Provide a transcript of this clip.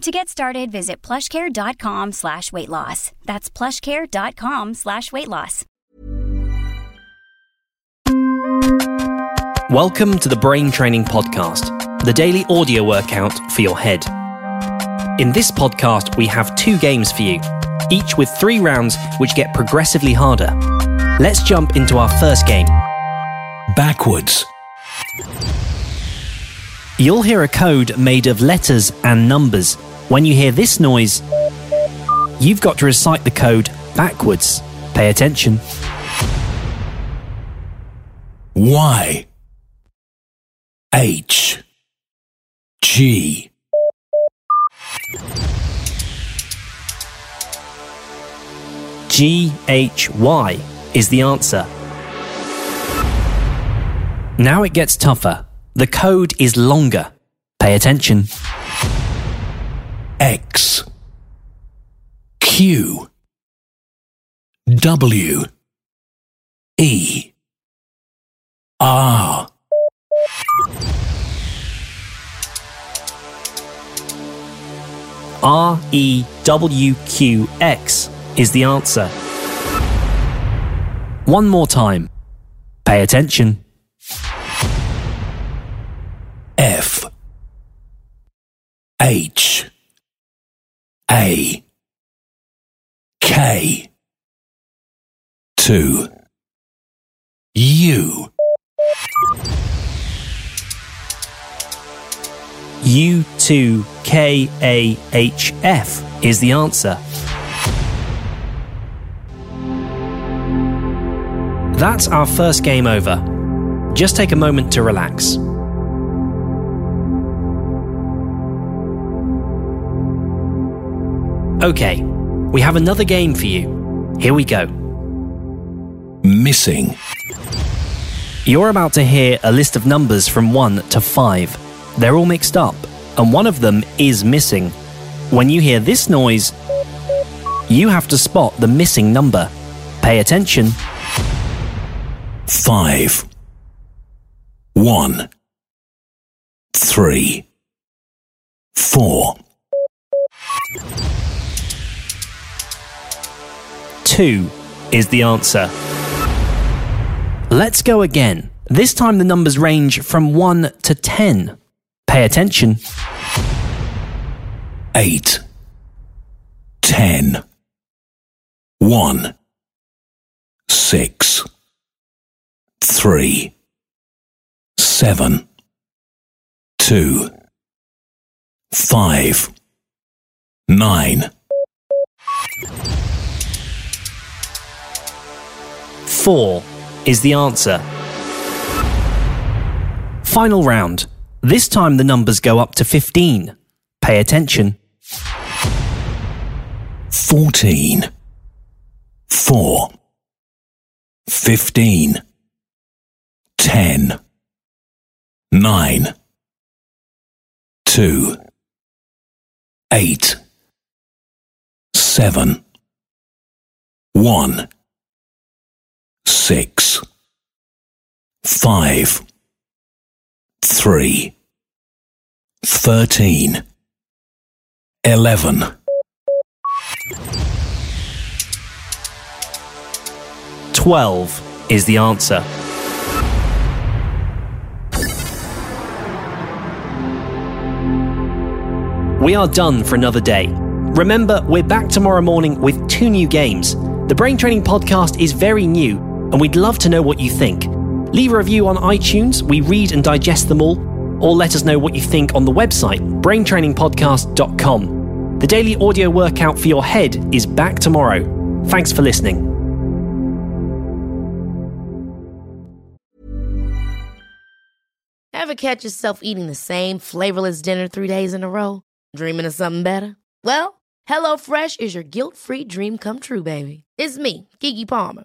To get started, visit plushcare.com slash weight loss. That's plushcare.com slash weight loss. Welcome to the Brain Training Podcast, the daily audio workout for your head. In this podcast, we have two games for you, each with three rounds which get progressively harder. Let's jump into our first game. Backwards. You'll hear a code made of letters and numbers. When you hear this noise, you've got to recite the code backwards. Pay attention. Y. H. G. G H Y is the answer. Now it gets tougher. The code is longer. Pay attention. X. Q. W. E. R. R E W Q X is the answer. One more time. Pay attention. F. H. K. 2. U. U2KAHF is the answer. That's our first game over. Just take a moment to relax. Okay, we have another game for you. Here we go. Missing. You're about to hear a list of numbers from 1 to 5. They're all mixed up, and one of them is missing. When you hear this noise, you have to spot the missing number. Pay attention. 5. 1. 3. 4. 2 is the answer. Let's go again. This time the numbers range from 1 to 10. Pay attention. 8. 10. 1. 6. 3. 7. 2. 5. 9. 4 is the answer. Final round. This time the numbers go up to 15. Pay attention. 14. 4. 15. 10. 9. 2. 8. 7. 1. 6. 5. 3. 13. 11. Twelve is the answer. We are done for another day. Remember, we're back tomorrow morning with two new games. The Brain Training Podcast is very new, and we'd love to know what you think. Leave a review on iTunes, we read and digest them all, or let us know what you think on the website, braintrainingpodcast.com. The daily audio workout for your head is back tomorrow. Thanks for listening. Ever catch yourself eating the same flavorless dinner three days in a row? Dreaming of something better? Well, HelloFresh is your guilt free dream come true, baby. It's me, Keke Palmer.